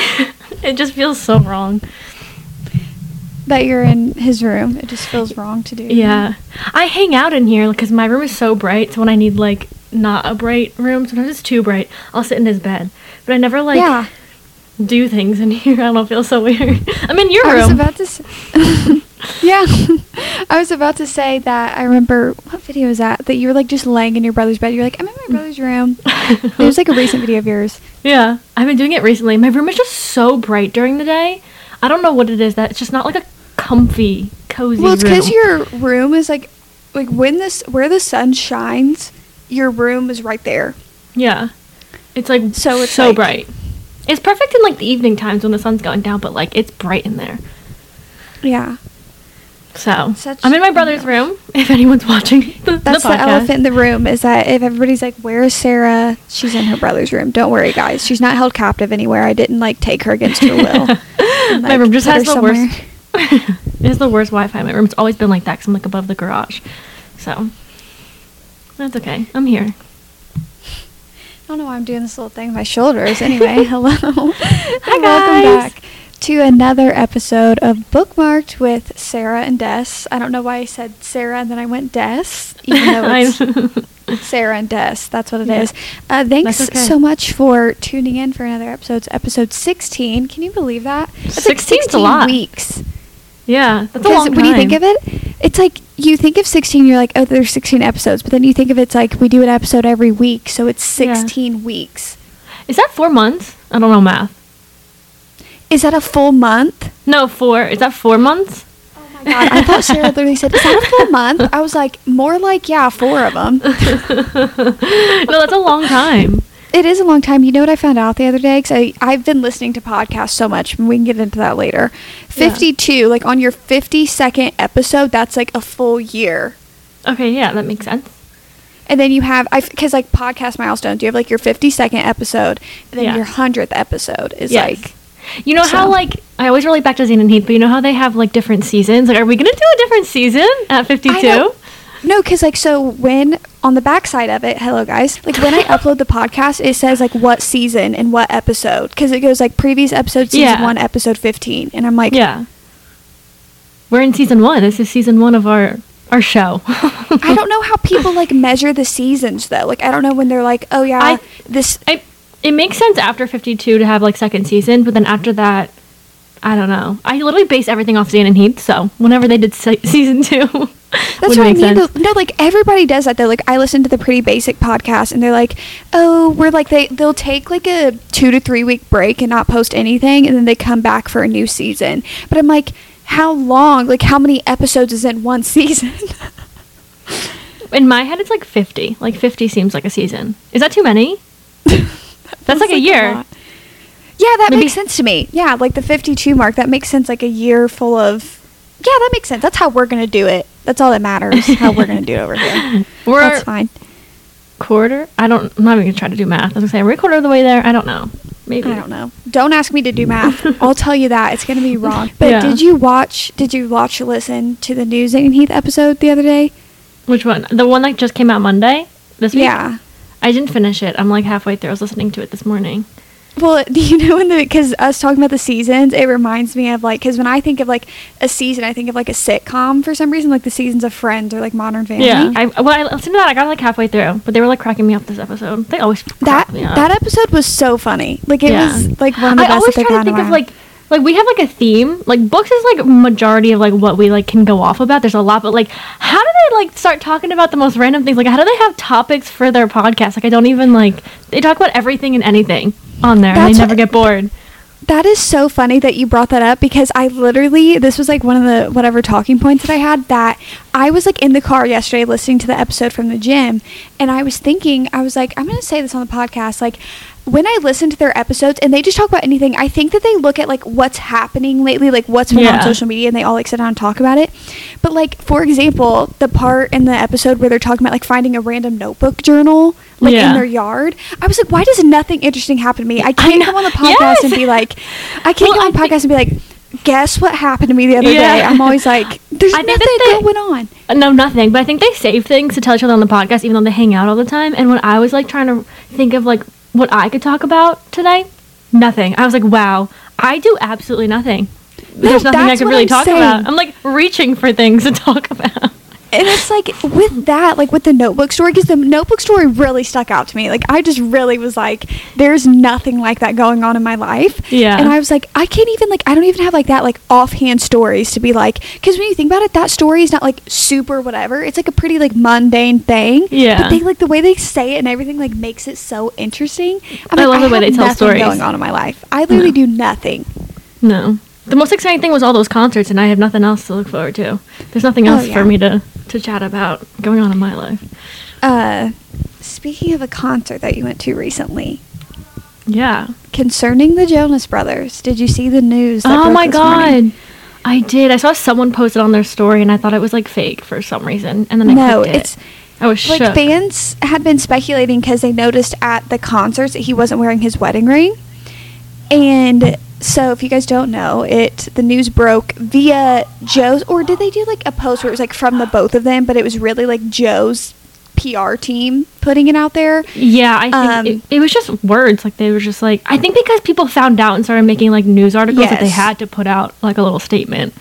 it just feels so wrong. that you're in his room. It just feels wrong to do. Yeah. I hang out in here because my room is so bright. So when I need like not a bright room, sometimes it's too bright. I'll sit in his bed, but I never like yeah. do things in here. I don't feel so weird. I'm in your I was room. about to say, yeah, I was about to say that. I remember what video is that? That you were like just laying in your brother's bed. You're like, I'm in my brother's room. It was like a recent video of yours. yeah, I've been doing it recently. My room is just so bright during the day. I don't know what it is. That it's just not like a comfy, cozy Well, it's because your room is like, like when this where the sun shines, your room is right there. yeah, it's like So so it's so like- bright. It's perfect in like the evening times when the sun's going down, but like it's bright in there. Yeah, So Such- I'm in my brother's room. If anyone's watching the, that's the the, elephant in the room. Is that if everybody's like, "Where is Sara?" She's in her brother's room. Don't worry, guys. She's not held captive anywhere. I didn't like take her against her will. and, my room just has the somewhere. worst. it has the worst Wi-Fi. My room's always been like that because I'm like above the garage. So that's okay. I'm here. I don't know why I'm doing this little thing with my shoulders. Anyway, hello. Hi, and welcome guys. back to another episode of Bookmark'd with Sara and Des. I don't know why I said Sara and then I went Des, even though it's Sara and Des. That's what it Yeah. is. Uh, thanks okay. so much for tuning in for another episode. It's episode 16. Can you believe that? That's like 16 's a 16 lot. weeks. yeah, that's a long when you think of it, it's like you think of 16, you're like, oh, there's 16 episodes. But then you think of it's like we do an episode every week, so it's Yeah. 16 weeks. Is that four months? I don't know math. Is that a full month? No, four. Is that four months? Oh my god! I thought Sara literally said, "Is that a full month?" I was like, "More like yeah, four of them." no, that's a long time. It is a long time. You know what I found out the other day? Because I I've been listening to podcasts so much. We can get into that later. Fifty-two, like on your fifty-second episode, that's like a full year. Okay, yeah, that makes sense. And then you have, I because like podcast milestones, do you have like your fifty-second episode, and then Yeah. your hundredth episode is Yes. like You know how like I always relate back to Zane and Heath, but you know how they have like different seasons? Like, are we gonna do a different season at fifty-two? No, because like so when on the backside of it, hello guys, like when I upload the podcast, it says like what season and what episode because it goes like previous episode, season Yeah. one, episode fifteen, and I'm like, Yeah. We're in season one. This is season one of our our show. I don't know how people like measure the seasons though. Like I don't know when they're like, oh yeah, I- this. I, it makes sense after 52 to have like second season, but then after that, I don't know. I literally base everything off Zane and Heath, so whenever they did se- season two, That's what I mean. sense. No, like everybody does that though. Like I listen to the Pretty Basic podcast, and they're like, "Oh, we're like they they'll take like a two to three week break and not post anything, and then they come back for a new season." But I'm like, how long? Like how many episodes is in one season? In my head, it's like 50. Like 50 seems like a season. Is that too many? That's like a year. lot. Yeah, that Maybe- makes sense to me. Yeah, like the 52 mark, that makes sense. Like a year full of. Yeah, that makes sense. That's how we're gonna do it. That's all that matters. how we're gonna do it over here. We're That's fine. quarter. I don't. I'm not even gonna try to do math. I was gonna say, are we a quarter of the way there? I don't know. Maybe. I don't know. Don't ask me to do math. I'll tell you that it's gonna be wrong. But Yeah. did you watch? Did you watch? or Listen to the News and Heath episode the other day? Which one? The one that just came out Monday. This week. Yeah. I didn't finish it. I'm like halfway through. I was listening to it this morning. Well, do you know when the because us talking about the seasons, it reminds me of like because when I think of like a season, I think of like a sitcom for some reason, like the seasons of Friends or like Modern Family. Yeah. I well, I listened to that. I got like halfway through, but they were like cracking me up this episode. They always that me up. that episode was so funny. Like it Yeah. was like one of the I best always try to think of like like we have like a theme. Like books is like majority of like what we like can go off about. There's a lot, but like how do they like start talking about the most random things? Like how do they have topics for their podcast? Like I don't even like they talk about everything and anything on there, and That's they never get bored. That is so funny that you brought that up because I literally this was like one of the whatever talking points that I had that I was like in the car yesterday listening to the episode from the gym and I was thinking I was like I'm going to say this on the podcast like when I listen to their episodes and they just talk about anything I think that they look at like what's happening lately like what's been on social media and they all like sit down and talk about it but like for example the part in the episode where they're talking about like finding a random notebook journal like Yeah. in their yard I was like why does nothing interesting happen to me I can't know. come on the podcast Yes. and be like I can't Well, go on the podcast and be like, guess what happened to me the other Yeah. day? I'm always like, there's I nothing they- going on. Uh, No, nothing. But I think they save things to tell each other on the podcast, even though they hang out all the time. And when I was like trying to think of like what I could talk about today, nothing. I was like, wow, I do absolutely nothing. There's nothing I could really I'm talk saying. about. I'm like reaching for things to talk about. And it's like with that, like with the notebook story, because the notebook story really stuck out to me. Like I just really was like, there's nothing like that going on in my life. Yeah. And I was like, I can't even like, I don't even have like that like offhand stories to be like, because when you think about it, that story is not like super whatever. It's like a pretty like mundane thing. Yeah. But they like the way they say it and everything like makes it so interesting. I'm I like, love the way they tell stories. going on in my life. I literally No. do nothing. No. The most exciting thing was all those concerts, and I have nothing else to look forward to. There's nothing Oh, else yeah. for me to, to chat about going on in my life. Uh, speaking of a concert that you went to recently. Yeah. concerning the Jonas Brothers. Did you see the news? Oh my this morning? god. I did. I saw someone post it on their story, and I thought it was like fake for some reason. And then I No, clicked it. it's I was like shook. fans had been speculating because they noticed at the concerts that he wasn't wearing his wedding ring, and so if you guys don't know, it the news broke via Joe's, or did they do like a post where it was like from the both of them, but it was really like Joe's PR team putting it out there. Yeah, I think Um, it, it was just words. Like they were just like I think because people found out and started making like news articles that they had to put out like a little statement.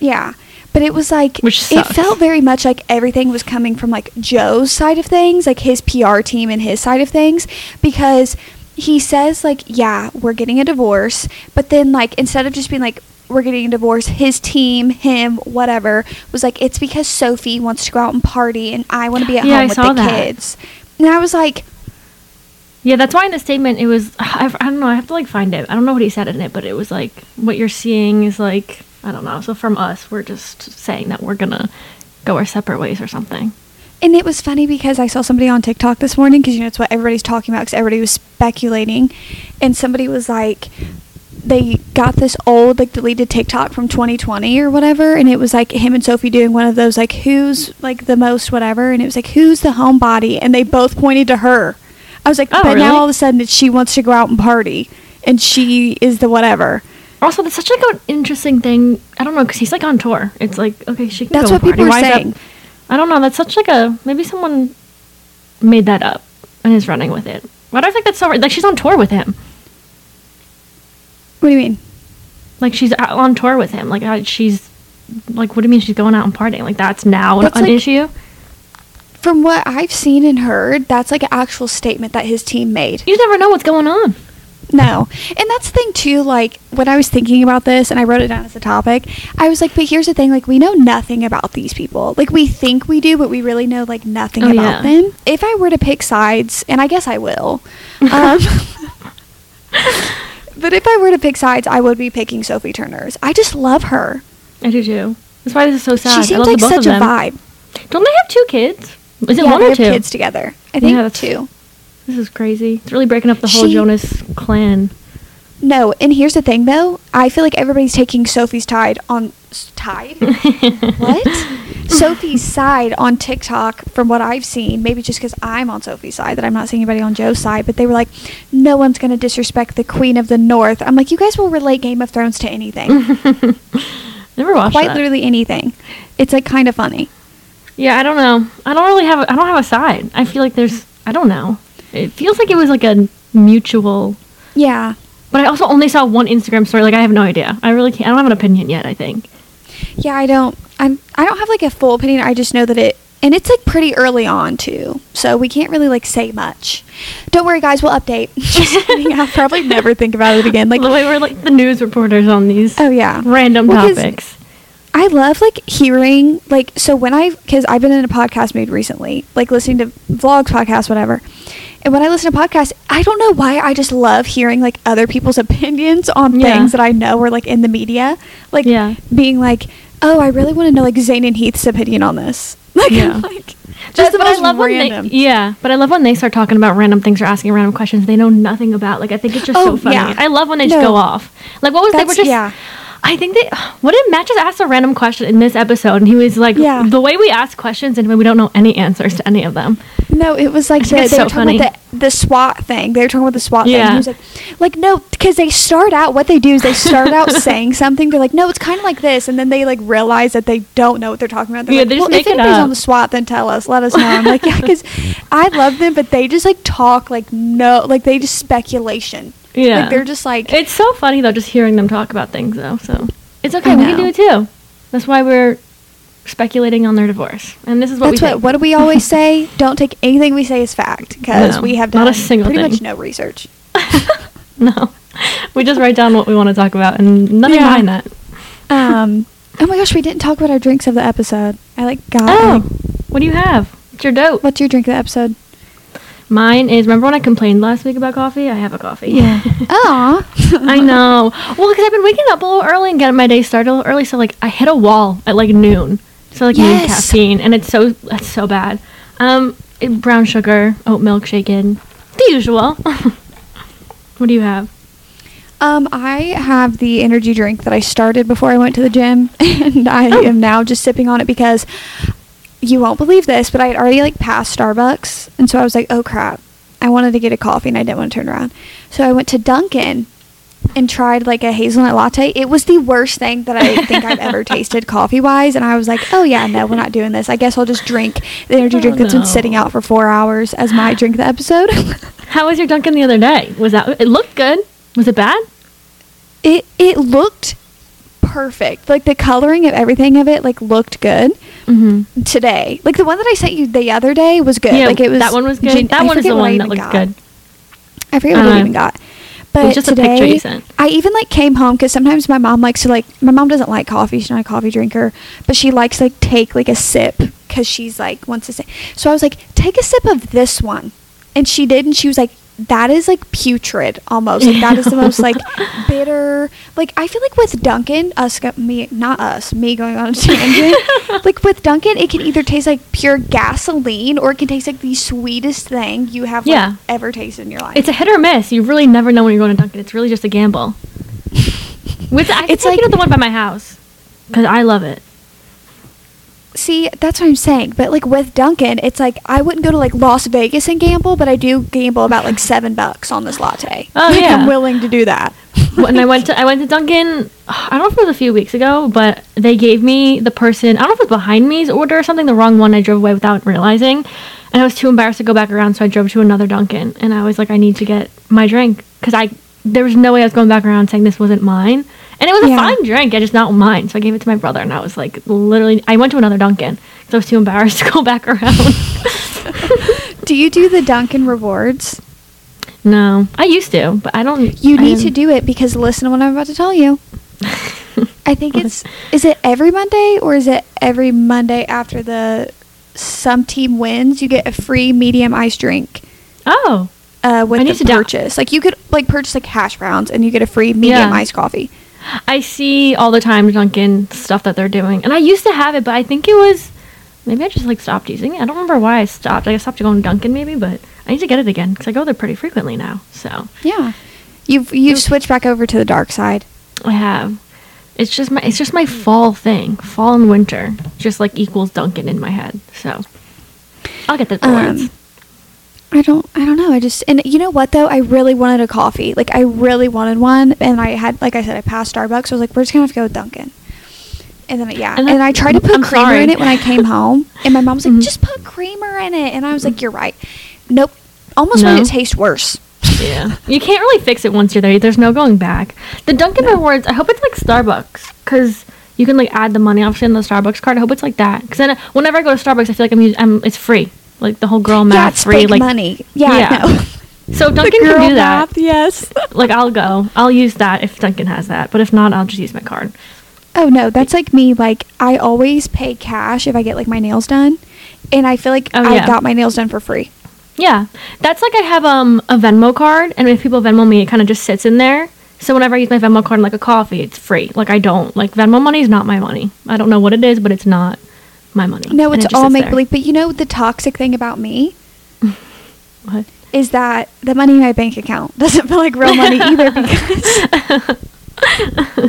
Yeah. But it was like it felt very much like everything was coming from like Joe's side of things, like his PR team and his side of things because he says like, "Yeah, we're getting a divorce." But then like instead of just being like we're getting a divorce, his team, him, whatever, was like it's because Sophie wants to go out and party and I want to be at Yeah, I home with saw the that. kids. And I was like, Yeah, that's why in the statement it was I, I don't know, I have to like find it. I don't know what he said in it, but it was like what you're seeing is like I don't know. So from us, we're just saying that we're going to go our separate ways or something. And it was funny because I saw somebody on TikTok this morning because you know it's what everybody's talking about because everybody was speculating, and somebody was like, they got this old like deleted TikTok from 2020 or whatever, and it was like him and Sophie doing one of those like who's like the most whatever, and it was like who's the homebody, and they both pointed to her. I was like, Oh, but now all of a sudden she wants to go out and party, and she is the whatever. Also, that's such like an interesting thing. I don't know because he's like on tour. It's like okay, she can That's what party. people are Why is that- saying. I don't know. That's such like a maybe someone made that up and is running with it. Why do I think that's so? Like she's on tour with him. What do you mean? Like she's out on tour with him. Like she's like what do you mean she's going out and partying? Like that's now an, That's an like- issue. From what I've seen and heard, that's like an actual statement that his team made. You never know what's going on. No. And that's the thing too, like when I was thinking about this and I wrote it down as a topic, I was like, but here's the thing, like we know nothing about these people. Like we think we do, but we really know like nothing Oh, about yeah. them. If I were to pick sides, and I guess I will. Um But if I were to pick sides, I would be picking Sophie Turner's. I just love her. I do too. That's why this is so sad. She I seems like such a vibe. Don't they have two kids? Is it yeah, one they or have two? kids together. I think Yeah, two. This is crazy. It's really breaking up the whole She- Jonas clan. No, and here's the thing though. I feel like everybody's taking Sophie's tide on tide. what? Sophie's side on TikTok, from what I've seen, maybe just because I'm on Sophie's side, that I'm not seeing anybody on Joe's side, but they were like, no one's going to disrespect the Queen of the North. I'm like, you guys will relate Game of Thrones to anything. Never watched Quite that. literally anything. It's like kind of funny. Yeah, I don't know. I don't really have. A, I don't have a side. I feel like there's. I don't know. It feels like it was like a mutual. Yeah. But I also only saw one Instagram story. Like I have no idea. I really can't. I don't have an opinion yet. I think. Yeah, I don't. I'm. I don't have like a full opinion. I just know that it, and it's like pretty early on too, so we can't really like say much. Don't worry, guys. We'll update. Just. I'll probably never think about it again. Like, the way we're like the news reporters on these oh yeah, random Well, topics. I love like hearing like so when I because I've been in a podcast mood recently, like listening to vlogs, podcasts, whatever. And when I listen to podcasts, I don't know why I just love hearing like other people's opinions on Yeah. things that I know are like in the media, like Yeah. being like, oh, I really want to know like Zane and Heath's opinion on this. Like, Yeah. Like just the but I most love when random. They, yeah, but I love when they start talking about random things or asking random questions they know nothing about. Like I think it's just Oh, so funny. yeah. I love when they just No. go off. Like what was they were just yeah. I think they what did Matt just ask a random question in this episode and he was like Yeah. the way we ask questions and we don't know any answers to any of them. No, it was like the, they were so talking funny. about the, the SWAT thing. They were talking about the SWAT thing. Yeah. He was like, like no, because they start out. What they do is they start out saying something. They're like, no, it's kind of like this, and then they like realize that they don't know what they're talking about. They're Yeah, like, they just well, make if it anybody's up. on the SWAT, then tell us. Let us know. I'm like, yeah, because I love them, but they just like talk like no, like they just speculation. Yeah. Like they're just like It's so funny though, just hearing them talk about things though. So it's okay. We can do it too. That's why we're speculating on their divorce, and this is what that's we what what do we always say? Don't take anything we say as fact because No, we have done not a single pretty much no research. no, we just write down what we want to talk about, and nothing Yeah. behind that. Um oh my gosh, we didn't talk about our drinks of the episode. I like got Oh, like, what do you have? What's your dope? what's your drink of the episode? Mine is. Remember when I complained last week about coffee? I have a coffee. Yeah. Aw. I know. Well, because I've been waking up a little early and getting my day started a little early, so like I hit a wall at like noon. So like need caffeine, and it's so that's so bad. Um, brown sugar, oat milk shaken, the usual. what do you have? Um, I have the energy drink that I started before I went to the gym, and I Oh. am now just sipping on it because you won't believe this, but I had already like passed Starbucks, and so I was like, oh crap, I wanted to get a coffee and I didn't want to turn around, so I went to Dunkin' and tried like a hazelnut latte. It was the worst thing that I think I've ever tasted coffee wise, and I was like, oh yeah, no, we're not doing this. I guess I'll just drink the energy Oh, drink that's been sitting out for four hours as my drink of the episode. How was your Dunkin' the other day? Was that it looked good? Was it bad? it it looked perfect. Like the coloring of everything of it like looked good Mm-hmm. today. Like the one that I sent you the other day was good. Yeah, like it was that one was good. gen- that I one is the one that looked got. good. I forget what I Uh, even got. It But was just a picture today, you sent. I even like came home because sometimes my mom likes to like my mom doesn't like coffee. She's not a coffee drinker, but she likes to like take like a sip because she's like wants to say. So I was like, take a sip of this one, and she did, and she was like, that is like putrid almost. Like that is the most like bitter. Like I feel like with Dunkin', us uh, me not us me going on a tangent. like with Dunkin', it can either taste like pure gasoline or it can taste like the sweetest thing you have like, Yeah. ever tasted in your life. It's a hit or miss. You really never know when you're going to Dunkin'. It's really just a gamble. With I It's like- you know the one by my house because I love it. See, that's what I'm saying. But like with Dunkin', it's like I wouldn't go to like Las Vegas and gamble, but I do gamble about like seven bucks on this latte. Oh, like, yeah. I'm willing to do that. when I went to I went to Dunkin', I don't know if it was a few weeks ago, but they gave me the person I don't know if it was behind me's order or something, the wrong one. I drove away without realizing, and I was too embarrassed to go back around, so I drove to another Dunkin', and I was like, I need to get my drink because I there was no way I was going back around saying this wasn't mine, and it was a Yeah. fine drink, I just not mine, so I gave it to my brother, and I was like, literally, I went to another Dunkin' because I was too embarrassed to go back around. Do you do the Dunkin' rewards? no, I used to, but I don't. You I need to do it because listen to what I'm about to tell you. I think it's is it every Monday or is it every Monday after the some team wins you get a free medium iced drink Oh, uh, with I the need to down- purchase. like you could like purchase like hash browns and you get a free medium Yeah. iced coffee. I see all the time Dunkin' stuff that they're doing, and I used to have it, but I think it was maybe I just like stopped using it. I don't remember why I stopped. I stopped going to Dunkin' maybe, but I need to get it again because I go there pretty frequently now. So Yeah. You've you've switched back over to the dark side. I have. It's just my it's just my fall thing. Fall and winter just like equals Dunkin' in my head. So I'll get the rewards. Um, I don't I don't know. I just and you know what though? I really wanted a coffee. Like I really wanted one and I had like I said I passed Starbucks. So I was like we're just going to have to go with Dunkin'. And then yeah, And and, I tried to put I'm creamer sorry. in it when I came home and my mom was like Mhm. just put creamer in it and I was like you're right. Nope. Almost made it taste worse. Yeah. You can't really fix it once you're there. There's no going back. The Dunkin' No. Rewards, I hope it's like Starbucks because you can like add the money obviously on the Starbucks card. I hope it's like that because then whenever I go to Starbucks, I feel like I'm, I'm it's free. Like the whole girl math yeah, free. like money. Yeah, Yeah. no. so Dunkin' can do that. math, yes. Like I'll go. I'll use that if Dunkin' has that. But if not, I'll just use my card. Oh no, that's like me. Like I always pay cash if I get like my nails done, and I feel like Oh, I got my nails done for free. Yeah, that's like I have um a Venmo card, and if people Venmo me, it kind of just sits in there. So whenever I use my Venmo card, in like a coffee, it's free. Like I don't like Venmo money is not my money. I don't know what it is, but it's not my money. No, it's it all make believe. But you know the toxic thing about me What? is that the money in my bank account doesn't feel like real money either because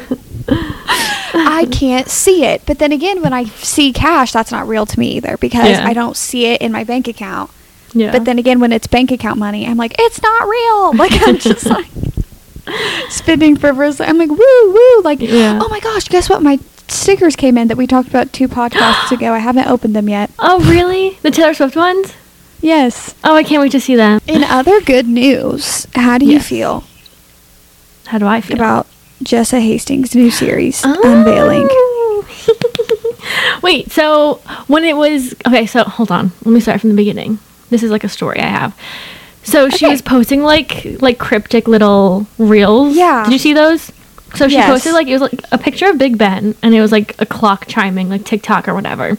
I can't see it. But then again, when I see cash, that's not real to me either because Yeah. I don't see it in my bank account. Yeah. But then again, when it's bank account money, I'm like, it's not real. Like I'm just like spending frivolous. I'm like, woo woo. Like, Yeah. oh my gosh, guess what? My stickers came in that we talked about two podcasts ago. I haven't opened them yet. oh really? The Taylor Swift ones? Yes. Oh, I can't wait to see them. In other good news, how do you Yes. feel How do I feel? about Jessa Hastings' new series oh. unveiling. Oh. Wait, so when it was okay, so hold on. Let me start from the beginning. This is like a story I have. So she Okay. was posting like like cryptic little reels. Yeah. Did you see those? So she Yes. posted like it was like a picture of Big Ben and it was like a clock chiming, like TikTok or whatever.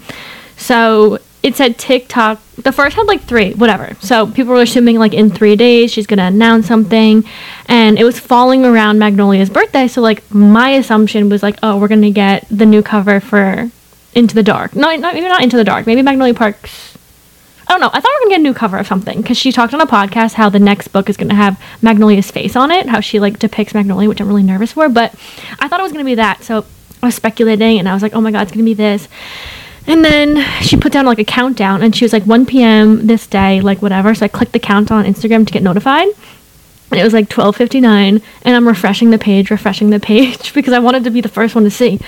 So it said TikTok. The first had like three, whatever. So people were assuming like in three days she's gonna announce something, and it was falling around Magnolia's birthday. So like my assumption was like, oh, we're gonna get the new cover for Into the Dark. No, not maybe not Into the Dark. Maybe Magnolia Parks. Oh, I don't know. I thought we were gonna get a new cover of something because she talked on a podcast how the next book is gonna have Magnolia's face on it, how she like depicts Magnolia, which I'm really nervous for. But I thought it was gonna be that, so I was speculating, and I was like, oh my god, it's gonna be this. And then she put down like a countdown, and she was like 1 p.m. this day, like whatever. So I clicked the count on Instagram to get notified, and it was like 12:59, and I'm refreshing the page, refreshing the page because I wanted to be the first one to see.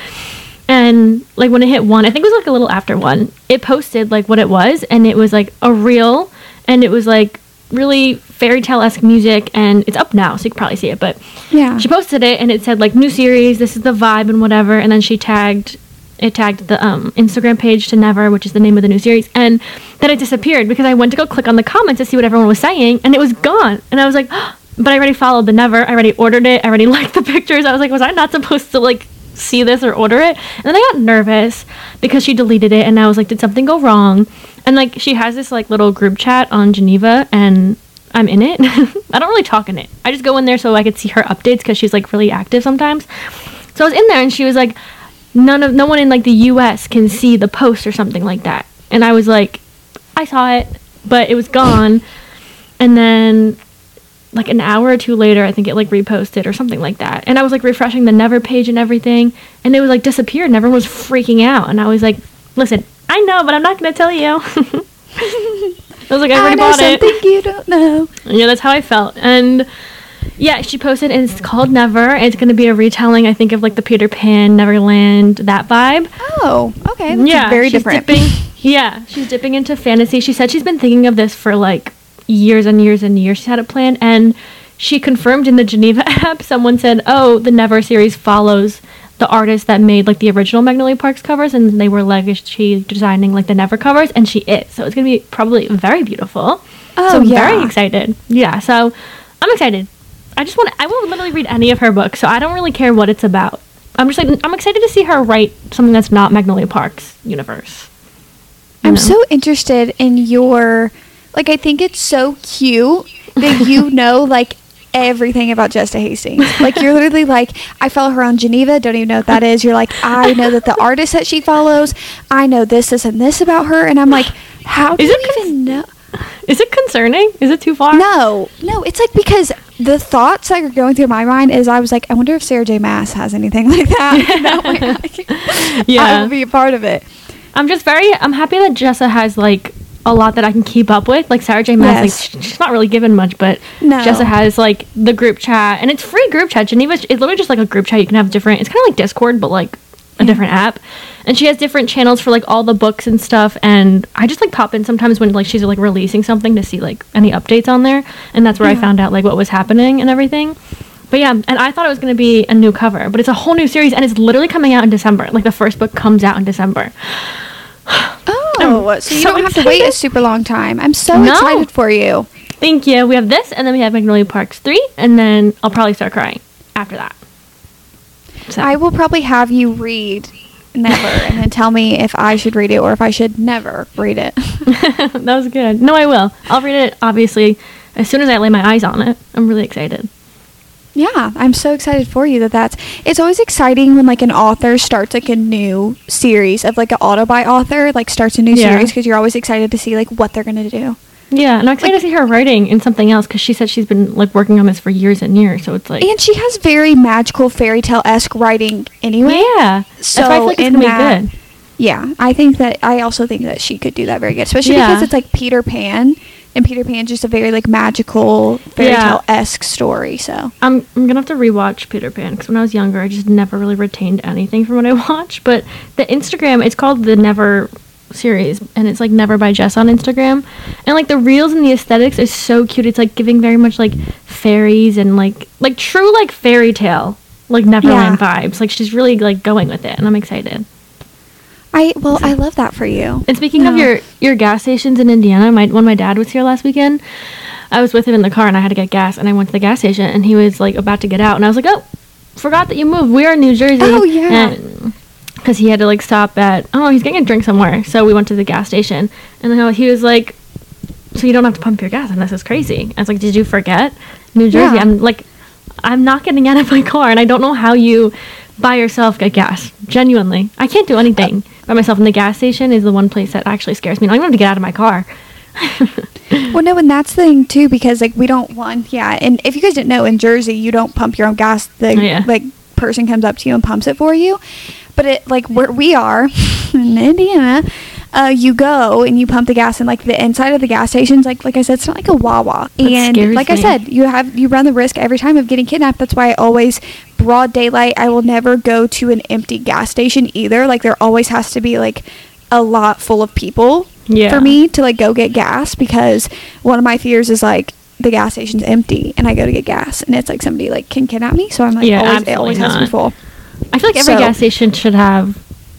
And like when it hit one, I think it was like a little after one, it posted like what it was, and it was like a reel, and it was like really fairy tale esque music, and it's up now, so you can probably see it. But Yeah. she posted it, and it said like new series, this is the vibe and whatever, and then she tagged it tagged the um, Instagram page to Never, which is the name of the new series, and then it disappeared because I went to go click on the comments to see what everyone was saying, and it was gone, and I was like. But I already followed the Never. I already ordered it. I already liked the pictures. I was like, was I not supposed to like see this or order it? And then I got nervous because she deleted it, and I was like, did something go wrong? And like, she has this like little group chat on Geneva, and I'm in it. I don't really talk in it. I just go in there so I could see her updates because she's like really active sometimes. So I was in there, and she was like, none of no one in like the U.S. can see the post or something like that. And I was like, I saw it, but it was gone. And then like an hour or two later, I think it like reposted or something like that. And I was like refreshing the Never page and everything, and it was like disappeared, and everyone was freaking out. And I was like, "Listen, I know, but I'm not gonna tell you." I was like, "I I already know bought it." something you don't know. Yeah, that's how I felt. And yeah, she posted, and it's called Never. It's gonna be a retelling, I think, of like the Peter Pan, Neverland, that vibe. Oh, okay. That's yeah, very she's different. Dipping, yeah, she's dipping into fantasy. She said she's been thinking of this for like years and years and years. She had it planned, and she confirmed in the Geneva app. Someone said, "Oh, the Never series follows." The artist that made like the original Magnolia Parks covers, and they were legacy designing like the Never covers, and she is. So it's gonna be probably very beautiful. Oh, so I'm very excited. Yeah, so I'm excited. I just want. I will literally read any of her books, so I don't really care what it's about. I'm just like I'm excited to see her write something that's not Magnolia Parks universe. I'm know? so interested in your like I think it's so cute that you know like everything about Jessica Hastings. Like you're literally like I follow her on Geneva, don't even know what that is. You're like I know that the artist that she follows, I know this this and this about her and I'm like how do Is you it con- even know? Is it concerning? Is it too far? No, no, it's like because the thoughts that are going through my mind is I was like, I wonder if Sarah J. Maas has anything like that. that way I, I Yeah. be a part of it. I'm just very. I'm happy that Jessa has like a lot that I can keep up with. Like Sarah J. Maas, Yes. like she's not really given much, but No. Jessa has like the group chat, and it's free group chat. Geneva, it's literally just like a group chat. You can have different. It's kind of like Discord, but like a different app. And she has different channels for like all the books and stuff. And I just like pop in sometimes when like she's like releasing something to see like any updates on there. And that's where I found out like what was happening and everything. But yeah, and I thought it was gonna be a new cover, but it's a whole new series, and it's literally coming out in December. Like the first book comes out in December. Oh, Uh, so you so don't have to wait a super long time. I'm so No. excited for you. Thank you. We have this, and then we have Magnolia Parks 3, and then I'll probably start crying after that. So, I will probably have you read Never and then tell me if I should read it or if I should never read it. that was good. No, I will. I'll read it, obviously, as soon as I lay my eyes on it. I'm really excited. Yeah, I'm so excited for you that that's. It's always exciting when like an author starts like a new series of like an auto by author like starts a new Yeah. series because you're always excited to see like what they're gonna do. Yeah, and I'm excited to see her writing in something else because she said she's been like working on this for years and years. So it's like, And she has very magical fairy tale esque writing anyway. yeah. That's So why I feel like it's gonna that- be good. Yeah, I think that I also think that she could do that very good, especially Yeah. because it's like Peter Pan, and Peter Pan's just a very like magical fairy Yeah. tale esque story. So I'm I'm gonna have to rewatch Peter Pan because when I was younger, I just never really retained anything from what I watched. But the Instagram, it's called the Never series, and it's like Never by Jess on Instagram, and like the reels and the aesthetics is so cute. It's like giving very much like fairies and like like true like fairy tale like Neverland vibes. Like she's really like going with it, and I'm excited. I well, I love that for you. And speaking of your your gas stations in Indiana, my when my dad was here last weekend, I was with him in the car and I had to get gas, and I went to the gas station, and he was like about to get out, and I was like, oh, forgot that you moved. We are in New Jersey. Oh, yeah. Because he had to like stop at oh he's getting a drink somewhere, so we went to the gas station, and then he was like, so you don't have to pump your gas, and this is crazy. I was like, did you forget New Jersey? Yeah. I'm like, I'm not getting out of my car, and I don't know how you by yourself get gas. Genuinely, I can't do anything by myself. And the gas station is the one place that actually scares me. I don't even have to get out of my car. Well, no, and that's the thing too, because like we don't want, yeah. And if you guys didn't know, in Jersey, you don't pump your own gas. The Oh, yeah. like person comes up to you and pumps it for you. But it like where we are in Indiana, uh, you go and you pump the gas, and like the inside of the gas stations, like like I said, it's not like a Wawa. That and like I said, you have you run the risk every time of getting kidnapped. That's why I always broad daylight. I will never go to an empty gas station either. Like there always has to be like a lot full of people Yeah. for me to like go get gas because one of my fears is like the gas station's empty and I go to get gas and it's like somebody like can kidnap me. So I'm like Yeah, always it always absolutely has to be full. I feel like every So- gas station should have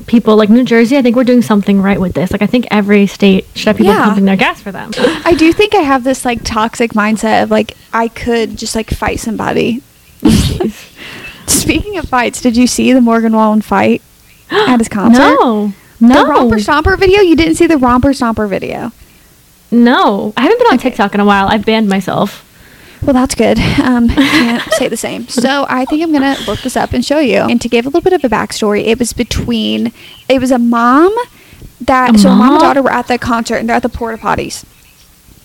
people like New Jersey. I think we're doing something right with this. Like I think every state should have people Yeah. pumping their gas for them. I do think I have this like toxic mindset of like I could just like fight somebody. Speaking of fights, did you see the Morgan Wallen fight at his concert? No, no, The Romper Stomper video? You didn't see the Romper Stomper video. no. I haven't been on Okay. TikTok in a while. I've banned myself. Well, that's good. Um, can't say the same. So I think I'm gonna look this up and show you. And to give a little bit of a backstory, it was between, it was a mom that A so a mom and daughter were at the concert and they're at the porta potties.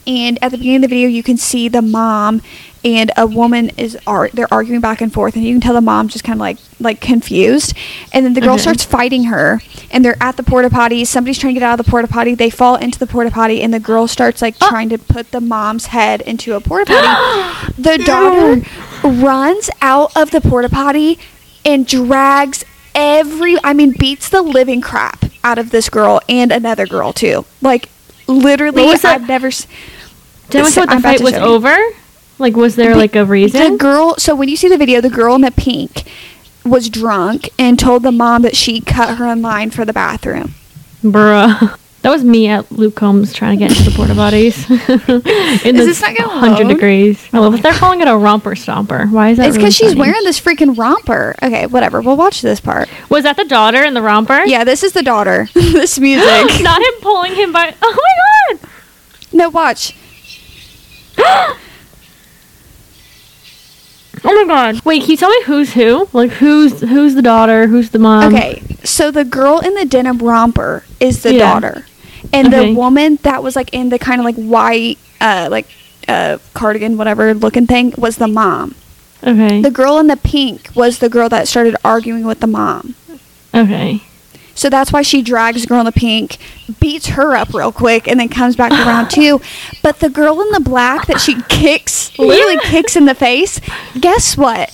And at the beginning of the video, you can see the mom and a woman is ar- they're arguing back and forth, and you can tell the mom's just kind of like like confused. And then the girl Okay. starts fighting her, and they're at the porta potty. Somebody's trying to get out of the porta potty. They fall into the porta potty, and the girl starts like Oh. trying to put the mom's head into a porta potty. the daughter runs out of the porta potty and drags every I mean beats the living crap out of this girl and another girl too. Like literally I've never s- Did I the fight was over? you. Like, was there The- like a reason? The girl, so when you see the video, the girl in the pink was drunk and told the mom that she cut her in line for the bathroom. Bruh. That was me at Luke Combs trying to get into the porta potties. In Is the this not gonna 100 degrees. I love it. They're calling it a romper stomper. Why is that? it's really because she's wearing this freaking romper. Okay, whatever. We'll watch this part. Was that the daughter in the romper? Yeah, this is the daughter. this music. Not him pulling him by. Oh my god! no, watch. Oh my god! Wait, can you tell me who's who? Like who's who's the daughter? Who's the mom? Okay, so the girl in the denim romper is the Yeah. daughter, and Okay. the woman that was like in the kind of like white, uh, like uh, cardigan, whatever looking thing, was the mom. Okay. The girl in the pink was the girl that started arguing with the mom. okay. So that's why she drags the girl in the pink, beats her up real quick, and then comes back to round two. But the girl in the black that she kicks, literally Yeah. kicks in the face, guess what?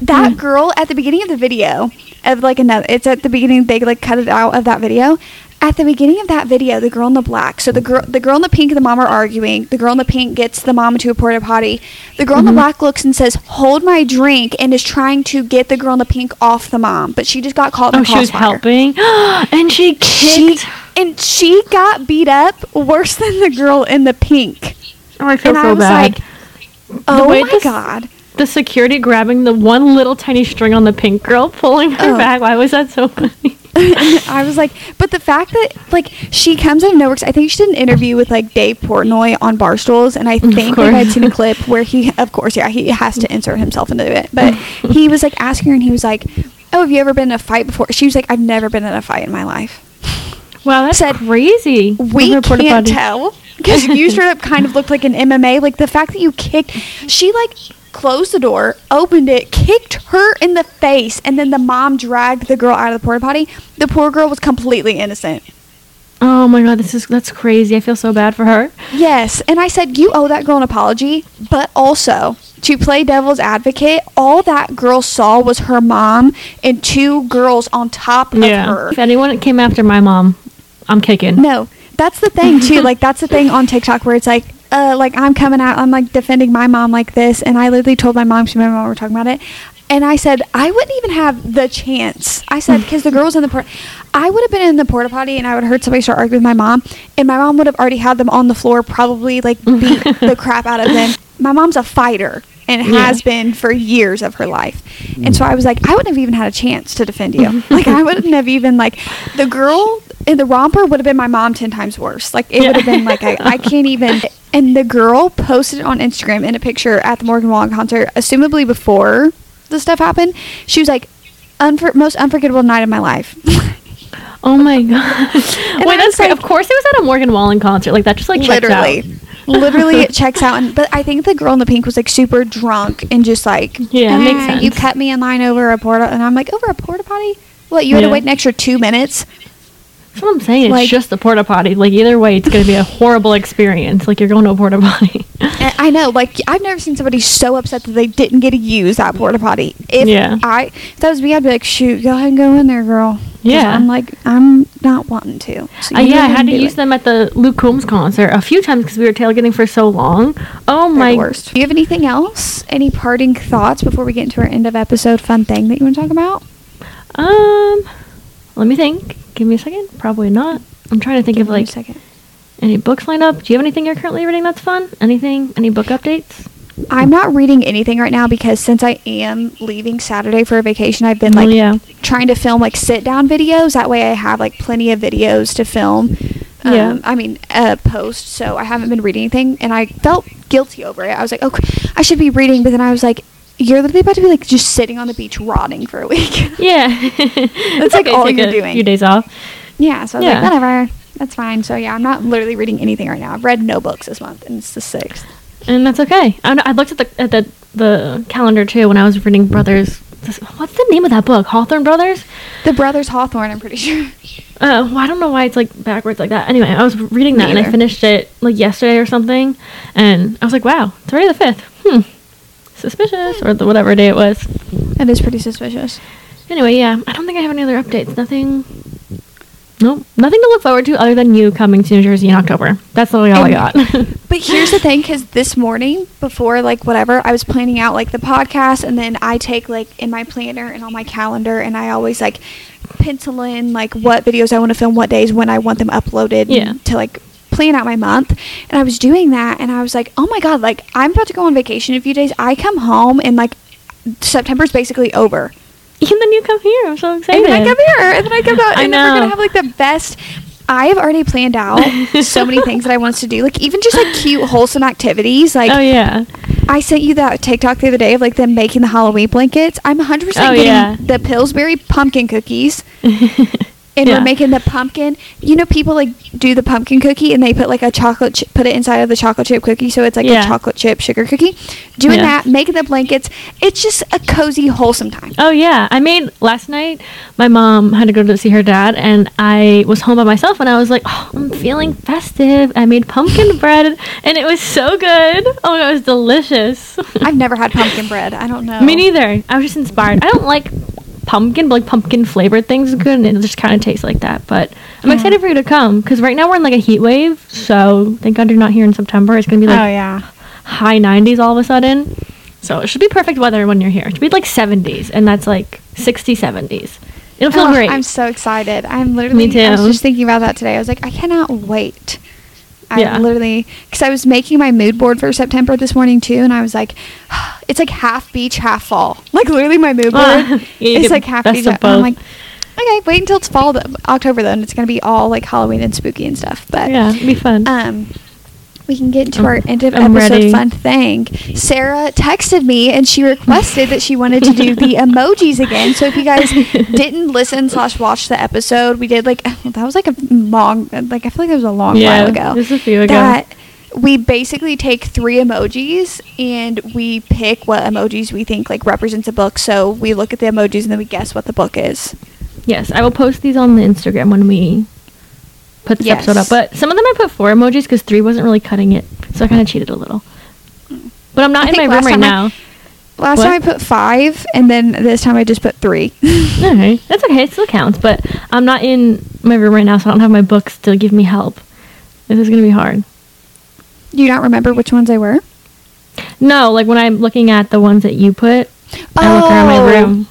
That Hmm. girl at the beginning of the video, of like another, it's at the beginning, they like cut it out of that video. At the beginning of that video, the girl in the black, so the girl, the girl in the pink and the mom are arguing. The girl in the pink gets the mom into a porta potty. The girl in the mm-hmm. black looks and says, "Hold my drink," and is trying to get the girl in the pink off the mom, but she just got caught in Oh, she was helping, and she she kicked. and she got beat up worse than the girl in the pink. oh, I feel and so I was bad. like, oh my this- god. the security grabbing the one little tiny string on the pink girl, pulling her Oh. back. Why was that so funny? I was like, but the fact that like she comes out of nowhere, I think she did an interview with like Dave Portnoy on Barstools, and I think like, I'd seen a clip where he, of course, yeah, he has to insert himself into it, but he was like asking her, and he was like, "Oh, have you ever been in a fight before?" She was like, "I've never been in a fight in my life." Wow, that's Said, crazy. We With her porta can't potty. tell because you straight up kind of looked like an MMA. Like the fact that you kicked, she like closed the door, opened it, kicked her in the face, and then the mom dragged the girl out of the porta potty. The poor girl was completely innocent. Oh my god, this is that's crazy. I feel so bad for her. Yes, and I said you owe that girl an apology, but also to play devil's advocate, all that girl saw was her mom and two girls on top of her. If anyone came after my mom, I'm kicking. No, that's the thing too. like that's the thing on TikTok where it's like, uh, like I'm coming out, I'm like defending my mom like this, and I literally told my mom, she my mom were talking about it, and I said I wouldn't even have the chance. I said because the girls in the port, I would have been in the porta potty and I would have heard somebody start arguing with my mom, and my mom would have already had them on the floor, probably like beat the crap out of them. My mom's a fighter and Yeah. has been for years of her life. And so I was like, I wouldn't have even had a chance to defend you. like I wouldn't have even like the girl in the romper would have been my mom ten times worse. Like it would have been like I, I can't even. And the girl posted it on Instagram in a picture at the Morgan Wallen concert, assumably before the stuff happened. She was like, Unfor- most unforgettable night of my life. Oh my god. Wait, that's great. like- Of course, it was at a Morgan Wallen concert. Like that just like literally. literally it checks out and but I think the girl in the pink was like super drunk and just like Yeah, it makes "Eh, You cut me in line over a porta and I'm like, over a porta potty? What, you had to wait an extra two minutes? That's what I'm saying. It's Like- just a porta potty. Like either way, it's gonna be a horrible experience. Like you're going to a porta potty. I know, like I've never seen somebody so upset that they didn't get to use that porta potty. If Yeah. I if that was me, I'd be like, shoot, go ahead and go in there, girl. Yeah. I'm like, I'm not wanting to. So Uh, yeah, I had to use it. them at the Luke Combs concert a few times because we were tailgating for so long. Oh They're my! the worst. Do you have anything else? Any parting thoughts before we get into our end of episode fun thing that you want to talk about? Um, let me think. Give me a second. Probably not. I'm trying to think Give of me a like second. any books lined up. Do you have anything you're currently reading that's fun? Anything? Any book updates? I'm not reading anything right now because since I am leaving Saturday for a vacation, I've been Oh, like yeah. trying to film like sit down videos. That way I have like plenty of videos to film. Um, Yeah. I mean, uh, post. So I haven't been reading anything and I felt guilty over it. I was like, oh, I should be reading. But then I was like, you're literally about to be like just sitting on the beach rotting for a week. Yeah. That's like all you're doing. Few days off. yeah. So I was Yeah. like, whatever. That's fine. So yeah, I'm not literally reading anything right now. I've read no books this month and it's the sixth. and that's okay. I, I looked at the at the the calendar too when I was reading Brothers. What's the name of that book? Hawthorne Brothers. The Brothers Hawthorne, I'm pretty sure. Uh, well, I don't know why it's like backwards like that. Anyway, I was reading that Me and I finished it like yesterday or something, and I was like, wow, it's already the fifth. Hmm, suspicious or the whatever day it was. That is pretty suspicious. Anyway, yeah, I don't think I have any other updates. Nothing. Nope, nothing to look forward to other than you coming to New Jersey in October. That's literally all I got. But here's the thing, because this morning before like whatever, I was planning out like the podcast, and then I take like in my planner and on my calendar, and I always like pencil in like what videos I want to film, what days, when I want them uploaded, Yeah. to like plan out my month. And I was doing that, and I was like, oh my god, like I'm about to go on vacation in a few days. I come home and like September's basically over. and then you come here. I'm so excited. And then I come here, and then I come out, and then we're gonna have like the best. I have already planned out so many things that I want us to do, like even just like cute, wholesome activities. Like oh yeah. I sent you that TikTok the other day of like them making the Halloween blankets. I'm 100 percent Oh, getting yeah. the Pillsbury pumpkin cookies, and Yeah. we're making the pumpkin. You know, people like do the pumpkin cookie and they put like a chocolate, chi- put it inside of the chocolate chip cookie, so it's like Yeah. a chocolate chip sugar cookie. Doing Yeah. that, making the blankets. It's just a cozy, wholesome time. Oh yeah, I made last night. My mom had to go to see her dad, and I was home by myself, and I was like, oh, I'm feeling festive. I made pumpkin bread, and it was so good. Oh, it was delicious. I've never had pumpkin bread. I don't know. Me neither. I was just inspired. I don't like pumpkin, but like pumpkin flavored things is good, and it just kind of tastes like that. But I'm Yeah. excited for you to come because right now we're in like a heat wave. So thank God you're not here in September. It's gonna be like oh yeah. high 90s all of a sudden. So it should be perfect weather when you're here. It should be like 70s, and that's like 60, 70s. It'll feel Oh, great. I'm so excited. I'm literally. Me I was just thinking about that today. I was like, I cannot wait. I Yeah. literally, because I was making my mood board for September this morning too, and I was like, it's like half beach, half fall. Like literally, my mood board Ah, you is like half beach. And I'm like, okay, wait until it's fall, th- October though, and it's gonna be all like Halloween and spooky and stuff. But yeah, it'll be fun. um, we can get into I'm- our end of I'm episode ready. fun thing. Sara texted me and she requested that she wanted to do the emojis again. So if you guys didn't listen slash watch the episode, we did like that was like a long like I feel like it was a long Yeah, while ago. just a few ago. That we basically take three emojis and we pick what emojis we think like represents a book. So we look at the emojis and then we guess what the book is. yes, I will post these on the Instagram when we put this episode up. But some of them I put four emojis because three wasn't really cutting it, so I kind of cheated a little. But I'm not I in my room right I- now. Last What? time I put five, and then this time I just put three. Okay, that's okay. It still counts, but I'm not in my room right now, so I don't have my books to give me help. This is gonna be hard. Do you not remember which ones I were? No, like when I'm looking at the ones that you put, I look around my Oh. room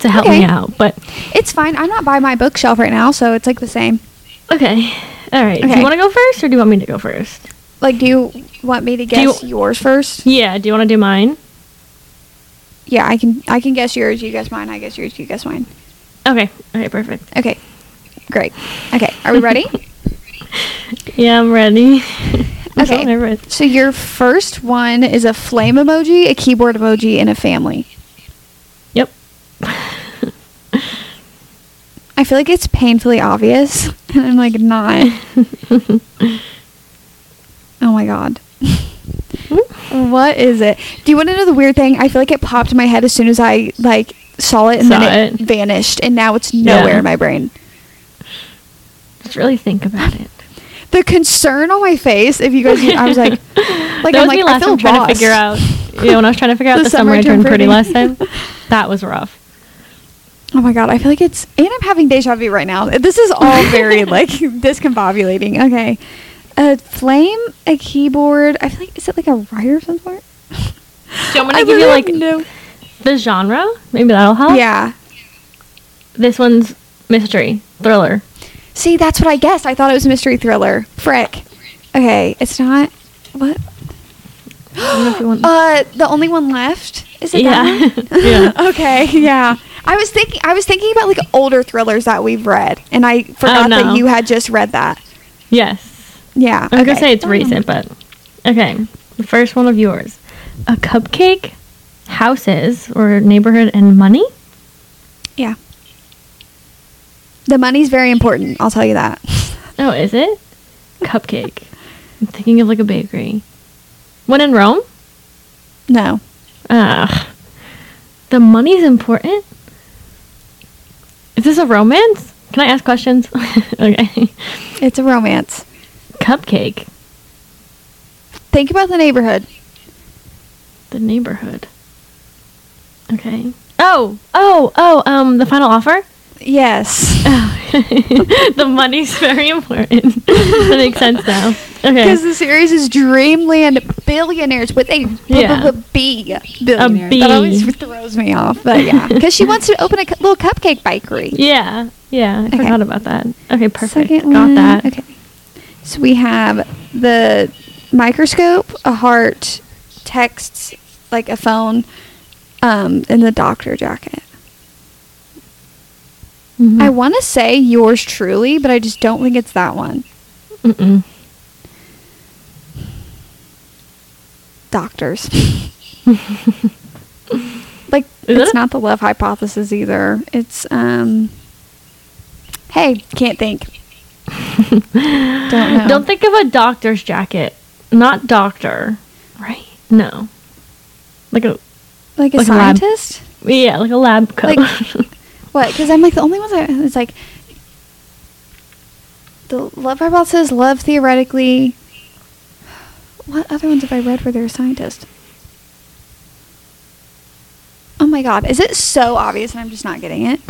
to help me out. But It's fine. I'm not by my bookshelf right now, so it's like the same. Okay, all right. Do you want to go first, or do you want me to go first? Like, do you want me to you- guess yours first? Yeah. Do you want to do mine? Yeah, I can. I can guess yours. You guess mine. I guess yours. You guess mine. Okay. Okay. Perfect. Okay, great. Okay, are we ready? Yeah, I'm ready. Okay. so your first one is a flame emoji, a keyboard emoji, and a family. Yep. I feel like it's painfully obvious, and I'm like not. oh my god. what is it? Do you want to know the weird thing? I feel like it popped in my head as soon as I like saw it, and Saw then it, vanished, and now it's nowhere Yeah. in my brain. Just really think about it. The concern on my face, if you guys, I was like, like that I'm was like me I last feel time trying lost. to figure out. Yeah, when I was trying to figure out The the, summer summer I turned turned pretty pretty. last time. That was rough. Oh my god, I feel like it's and I'm having deja vu right now. This is all very like discombobulating. Okay. A flame, a keyboard. I feel like is it like a writer of some sort? So I'm gonna give you like have the genre. Maybe that'll help. Yeah. This one's mystery thriller. See, that's what I guessed. I thought it was mystery thriller. Frick. Okay, it's not what? I don't know if you want- Uh the only one left? Is it Yeah. that one? Yeah. okay, yeah. I was thinking I was thinking about like older thrillers that we've read and I forgot Oh, no. that you had just read that. yes. Yeah. I was gonna say it's recent, but okay. The first one of yours, a cupcake, houses or neighborhood and money. Yeah. The money's very important, I'll tell you that. Oh, is it? Cupcake. I'm thinking of like a bakery. When in Rome? No. Ah. The money's important? Is this a romance? Can I ask questions? okay. It's a romance. Cupcake. Think about the neighborhood. The neighborhood. Okay. Oh, oh, oh, um, the final offer? Yes. the money's very important. that makes sense now. Okay. Because the series is Dreamland Billionaires with a b- Yeah. b- b- B. Billionaires. B. That always throws me off. But yeah. Because she wants to open a cu- little cupcake bakery. Yeah, yeah, I Okay. forgot about that. Okay, perfect. Second Got one. that. Okay. So we have the microscope, a heart, texts, like a phone, um, and the doctor jacket. Mhm. I want to say yours truly, but I just don't think it's that one. Mm-mm. Doctors. like Is it's it? not the love hypothesis either. It's um. Hey, can't think. don't know. Don't think of a doctor's jacket. Not doctor, right? No. Like a like a like a scientist. yeah, like a lab coat. Like- What? Because I'm like the only ones. I, it's like the love hypothesis, love theoretically. What other ones have I read where they're a scientist? Oh my god, is it so obvious and I'm just not getting it?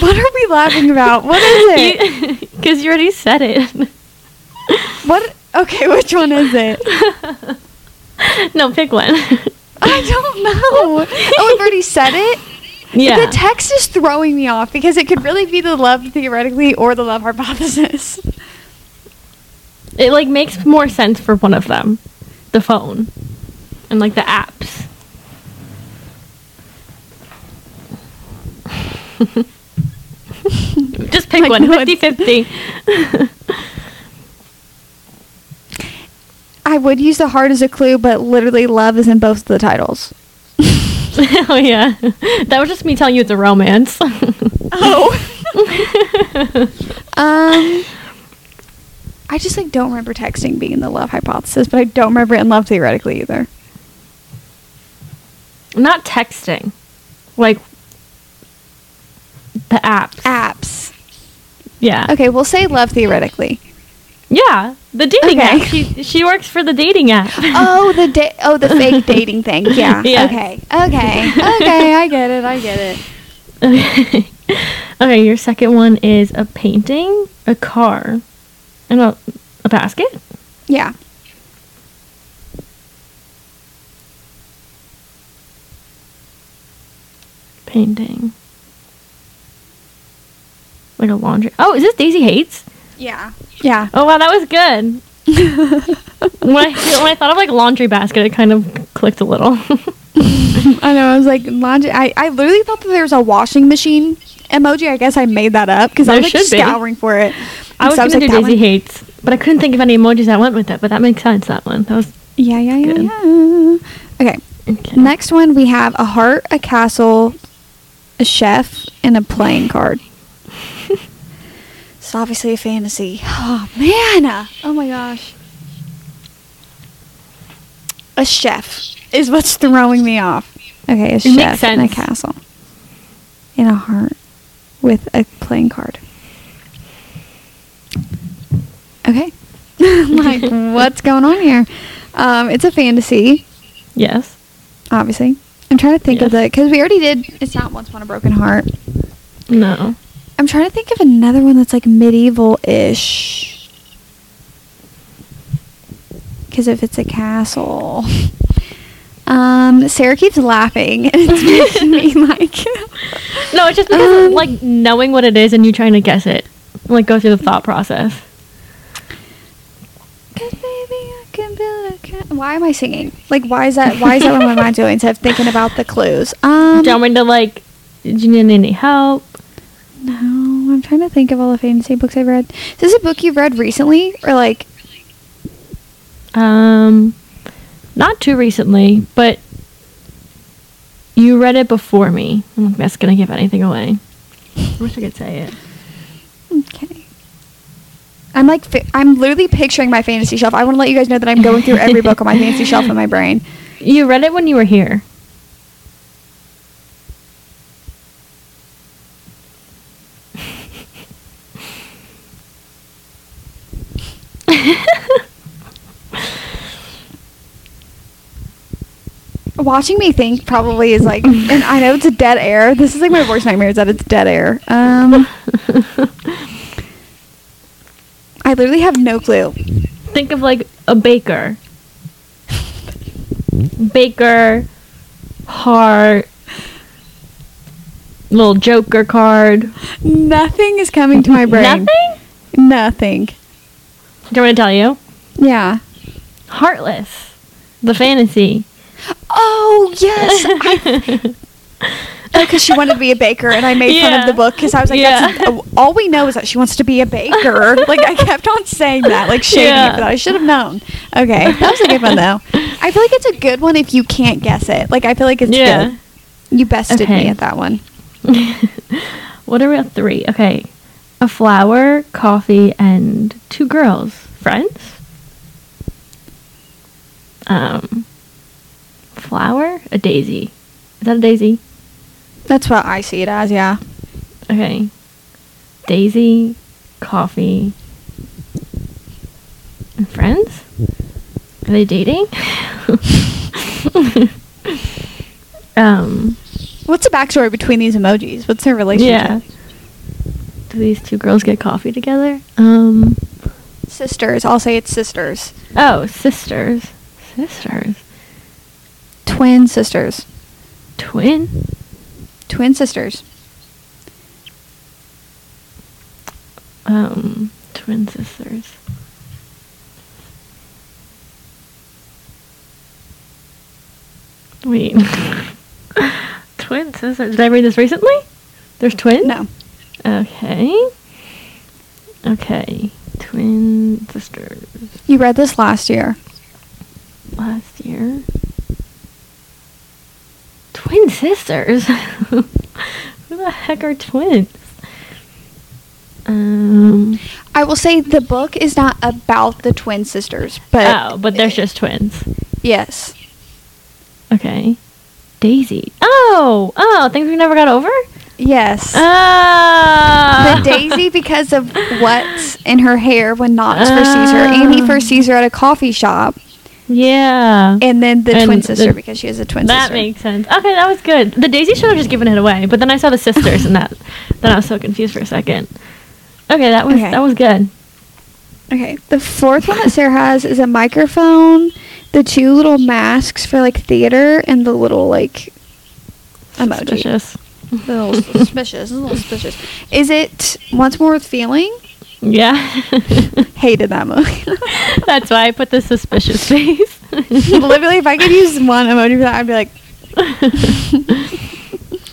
What are we laughing about? What is it? Because you already said it. What? Okay, which one is it? no, pick one. I don't know. Oh, I've already said it. Yeah. The text is throwing me off because it could really be the love theoretically or the love hypothesis. it like makes more sense for one of them, the phone, and like the apps. Just pick Like one, 50-50. I would use the heart as a clue, but literally love is in both of the titles. oh yeah, that was just me telling you it's a romance. Oh. um, I just like don't remember texting being the love hypothesis, but I don't remember it in love theoretically either. Not texting, like the apps. Apps. Yeah. Okay, we'll say love theoretically. Yeah, the dating Okay. app. She she works for the dating app. oh, the da- oh the fake dating thing. Yeah. Yeah. Okay. Okay. Okay. I get it. I get it. okay. okay, your second one is a painting, a car, and a a basket. Yeah. Painting. Like a laundry. Oh, is this Daisy Haites? Yeah. Yeah. Oh wow, that was good. when I when I thought of like laundry basket, it kind of clicked a little. I know. I was like, laundry. I, I literally thought that there was a washing machine emoji. I guess I made that up because I was like should be. scouring for it. I was So gonna do like, that Daisy one- Haites, but I couldn't think of any emojis that went with it. But that makes sense. That one. That was Yeah, yeah, yeah, Good. yeah. Okay. okay. Next one, we have a heart, a castle, a chef, and a playing card. It's obviously a fantasy. Oh man! Oh my gosh. A chef is what's throwing me off. Okay, a makes chef in a castle, In a heart with a playing card. Okay. like, what's going on here? Um, it's a fantasy Yes. obviously. I'm trying to think of Yes. the because we already did. It's not once upon a broken heart. No. I'm trying to think of another one that's like medieval-ish. Because if it's a castle, um, Sarah keeps laughing, and it's making me like. No, it's just because Um, like knowing what it is and you trying to guess it, like go through the thought process. 'Cause baby, I can build a ca- Why am I singing? Like, why is that? Why is that what my mind's doing instead of thinking about the clues? Um, Do you want me to like? Do you need any help? No, I'm trying to think of all the fantasy books I've read. Is this a book you've read recently, or like? Um, not too recently, but you read it before me. I don't think that's gonna give anything away. I wish I could say it. Okay. I'm like, I'm literally picturing my fantasy shelf. I want to let you guys know that I'm going through every book on my fantasy shelf in my brain. You read it when you were here. Watching me think probably is like, and I know it's a dead air. This is like my worst nightmare is that it's dead air. Um, I literally have no clue. Think of like a baker. Baker, heart, little Joker card. Nothing is coming to my brain. Nothing? Nothing. Do you want me to tell you? Yeah. Heartless. The fantasy. Oh yes. I, because she wanted to be a baker, and I made fun of the book because I was like, Yeah. all we know is that she wants to be a baker. like I kept on saying that, like shading Yeah. that. I should have known. Okay, that was a good one though. I feel like it's a good one if you can't guess it. Like I feel like it's Yeah. good. You bested Okay. me at that one. what are we at three? Okay. A flower, coffee, and two girls. Friends? Um flower? A daisy. Is that a daisy? That's what I see it as. Yeah. Okay. Daisy, coffee, and friends? Are they dating? um, What's the backstory between these emojis? What's their relationship? yeah. Do these two girls get coffee together? Um, Sisters. I'll say it's sisters. oh, sisters. Sisters. Twin sisters. Twin? Twin sisters. Um, twin sisters. Wait. twin sisters. Did I read this recently? There's twins? No. Okay. Okay. Twin sisters. You read this last year. Last year. Twin sisters? Who the heck are twins? Um. I will say the book is not about the twin sisters, but oh, but there's just twins. yes. Okay. Daisy. Oh, oh, things we never got over? Yes. Ah. the Daisy because of what's in her hair when Knox first sees her, and he Ah. first sees her at a coffee shop, Yeah. and then the And twin the- sister because she has a twin that sister. That makes sense. Okay, that was good. The Daisy should have just given it away, but then I saw the sisters and that then I was so confused for a second. Okay, that was Okay. that was good. Okay, the fourth one that Sarah has is a microphone, the two little masks for like theater, and the little like emoji. Suspicious. The little suspicious, a little suspicious. Is it once more with feeling? Yeah. Hated that movie. That's why I put the suspicious face. Literally, if I could use one emoji for that, I'd be like,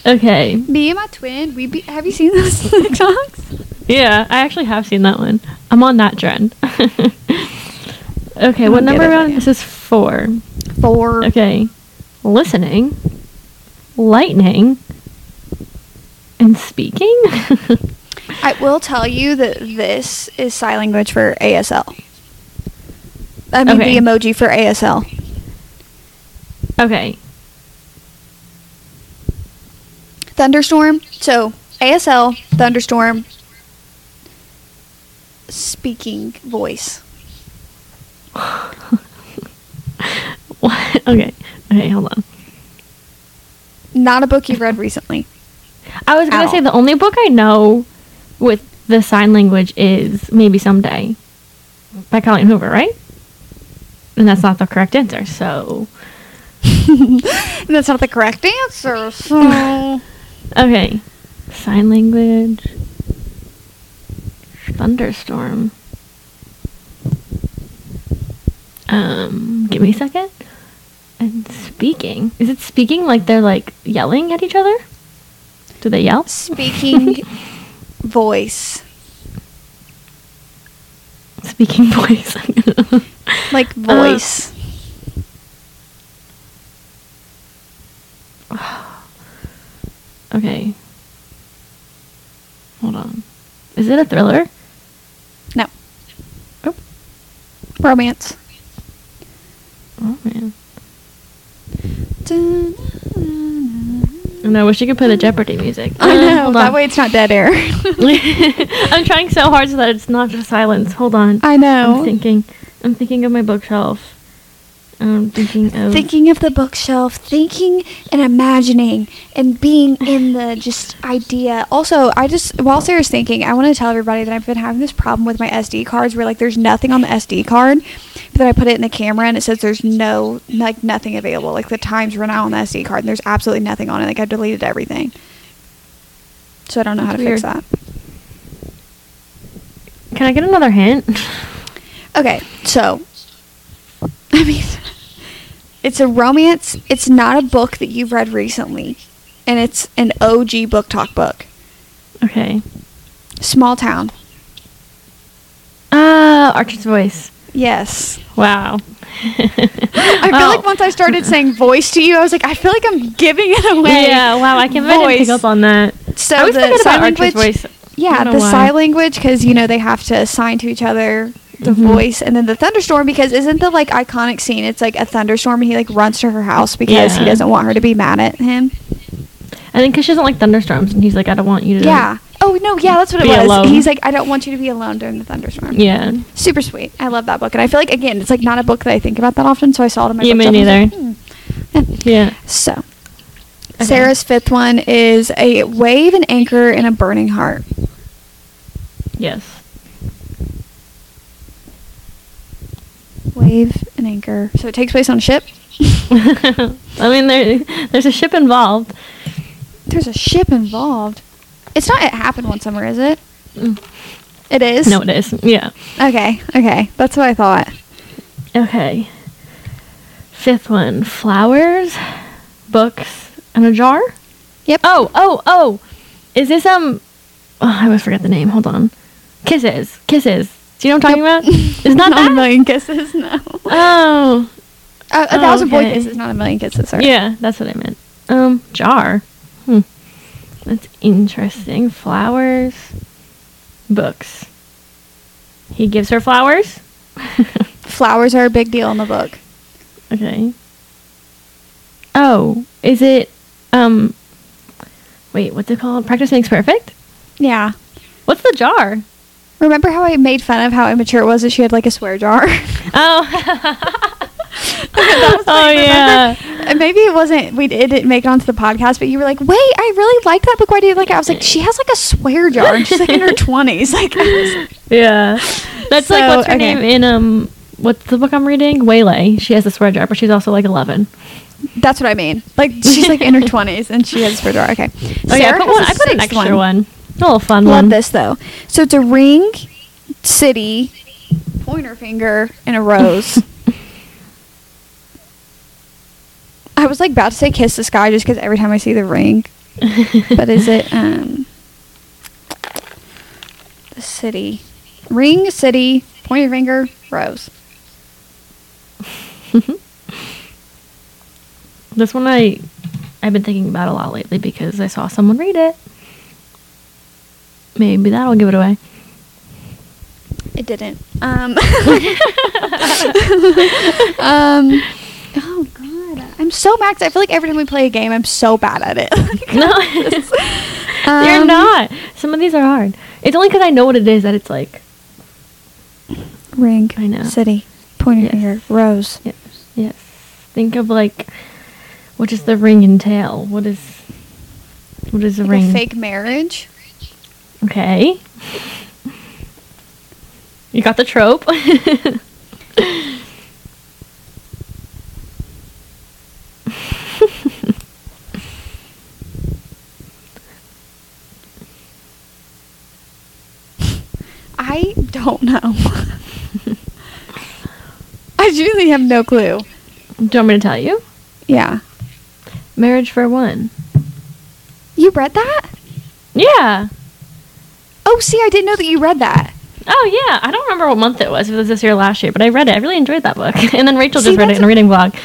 okay. me and my twin. We be. Have you seen those TikToks? Yeah, I actually have seen that one. I'm on that trend. okay, what number get are we on? This is four. Four. Okay. Listening, lightning, and speaking? I will tell you that this is sign language for ASL. I mean, Okay. the emoji for ASL. okay. Thunderstorm. So ASL, thunderstorm, speaking voice. What? Okay. Okay, hold on. Not a book you've read recently. I was gonna say the only book I know with the sign language is Maybe Someday by Colleen Hoover, right? And that's not the correct answer, so. That's not the correct answer. So Okay. Sign language. Thunderstorm. Um, give me a second. And speaking. Is it speaking like they're like yelling at each other? Do they yell? speaking voice, Speaking voice. like uh, voice. okay. Hold on. Is it a thriller? no, Oh, romance. oh man. And I wish you could play the Jeopardy music. I Uh, know. hold That on. way it's not dead air. I'm trying so hard so that it's not just silence. Hold on. I know. I'm thinking. I'm thinking of my bookshelf. I'm thinking of. thinking of the bookshelf, thinking and imagining and being in the just idea. Also, I just while Sarah's thinking, I want to tell everybody that I've been having this problem with my SD cards where like there's nothing on the SD card, but then I put it in the camera and it says there's no like nothing available. Like the times run out on the SD card and there's absolutely nothing on it. Like I've deleted everything. So I don't know how to That's fix that. Can I get another hint? Okay, so I mean, it's a romance. It's not a book that you've read recently, and it's an OG BookTok book. Okay. Small town. Ah, Archer's voice. Yes. Wow. I feel like once I started saying voice to you, I was like, I feel like I'm giving it away. Yeah, wow, I can't I didn't pick up on that. So I always the sign language. voice. Yeah, the why. sign language because you know they have to sign to each other the Mhm. voice, and then the thunderstorm because isn't the like iconic scene? It's like a thunderstorm, and he like runs to her house because he doesn't want her to be mad at him. I think because she doesn't like thunderstorms, and he's like, I don't want you to. Yeah. Oh no, yeah, that's what it was. alone. He's like, I don't want you to be alone during the thunderstorm. Yeah. Super sweet. I love that book, and I feel like again, it's like not a book that I think about that often. So I saw it in my Yeah, me bookshelf and I was neither. like, hmm. Yeah. Yeah. So, Okay. Sarah's fifth one is a wave, an anchor, and a burning heart. Yes. Wave, an anchor. So it takes place on a ship. I mean, there, there's a ship involved. There's a ship involved. It's not. It happened one summer, is it? Mm. It is. No, it is. Yeah. Okay. Okay. That's what I thought. Okay. Fifth one: flowers, books, and a jar. Yep. Oh, oh, oh! Is this um? Oh, I always forget the name. Hold on. Kisses, kisses. Do you know what I'm talking about? It's not, not that. a million kisses. No. Oh, A, a Oh, thousand boy okay. kisses, not a million kisses. Sorry. yeah, that's what I meant. Um, jar. Hmm. That's interesting. Flowers, books. He gives her flowers. Flowers are a big deal in the book. Okay. Oh, is it um Wait, what's it called? Practice makes perfect. Yeah. What's the jar? Remember how I made fun of how immature it was that she had like a swear jar? Oh. That oh like, yeah. And maybe it wasn't. We it didn't make it onto the podcast, but you were like, "Wait, I really like that book. Why do you like it?" I was like, "She has like a swear jar, and she's like in her twenties. Like, was- Yeah. That's like what's her okay. name in um what's the book I'm reading? Waylay. She has a swear jar, but she's also like eleven. that's what I mean. Like, she's like in her twenties, and she has a swear jar. Okay. Oh yeah, I put, one, I put an extra one. A little fun Love one. this though. So it's a ring, city, pointer finger, and a rose. I was like about to say kiss the sky just because every time I see the ring. but is it um the city? Ring, city, pointer finger, rose. This one I I've been thinking about a lot lately because I saw someone read it. Maybe that'll give it away. It didn't. Um, um Oh god. I'm so 'cause I feel like every time we play a game I'm so bad at it. No, you're Um, not. Some of these are hard. It's only because I know what it is that it's like. Ring, I know. city, pointer Yes. finger, rose. Yes, yes. Think of like, what does the ring entail? What is, what is a Like ring? a fake marriage. Okay. You got the trope. I don't know. I genuinely have no clue. Do you want me to tell you? Yeah. Marriage for one. You read that? Yeah. Oh, see, I didn't know that you read that. Oh yeah. I don't remember what month it was. If it was this year or last year, but I read it. I really enjoyed that book. And then Rachel See, just read it in a reading blog.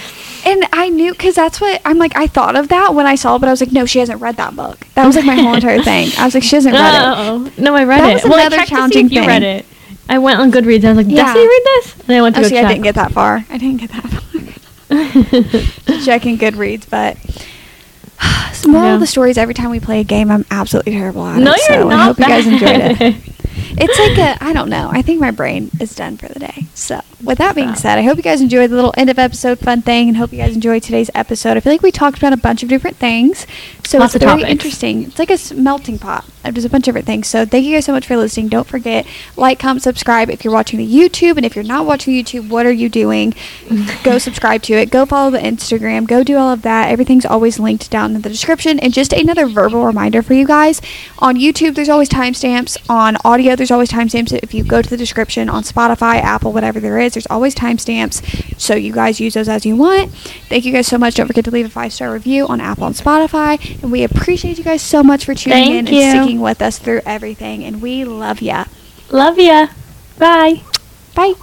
And I knew because that's what I'm like. I thought of that when I saw it, but I was like, no, she hasn't read that book. That was like my whole entire thing. I was like, she hasn't read it. Oh no, I read That it. was well, I another challenging if you thing. read it. I went on Goodreads and I was like, Yeah. Did you read this? And I went to Oh, see, check. I didn't get that far. I didn't get that far. Checking Goodreads, but Yeah. the stories every time we play a game, I'm absolutely terrible at no, it. you're so not. I hope you guys enjoyed bad. it. It's like a, I don't know. I think my brain is done for the day. So, with that being said, I hope you guys enjoyed the little end of episode fun thing and hope you guys enjoyed today's episode. I feel like we talked about a bunch of different things. So, Lots it's very topics. interesting. It's like a melting pot. of just a bunch of different things. So, thank you guys so much for listening. Don't forget, like, comment, subscribe if you're watching the YouTube. And if you're not watching YouTube, what are you doing? go subscribe to it. Go follow the Instagram. Go do all of that. Everything's always linked down in the description. And just another verbal reminder for you guys on YouTube, there's always timestamps. On audio, there's always timestamps. If you go to the description on Spotify, Apple, whatever there is, there's always timestamps. So you guys use those as you want. Thank you guys so much. Don't forget to leave a five star review on Apple and Spotify. And we appreciate you guys so much for tuning Thank in you. and sticking with us through everything. And we love ya. Love ya. Bye. Bye.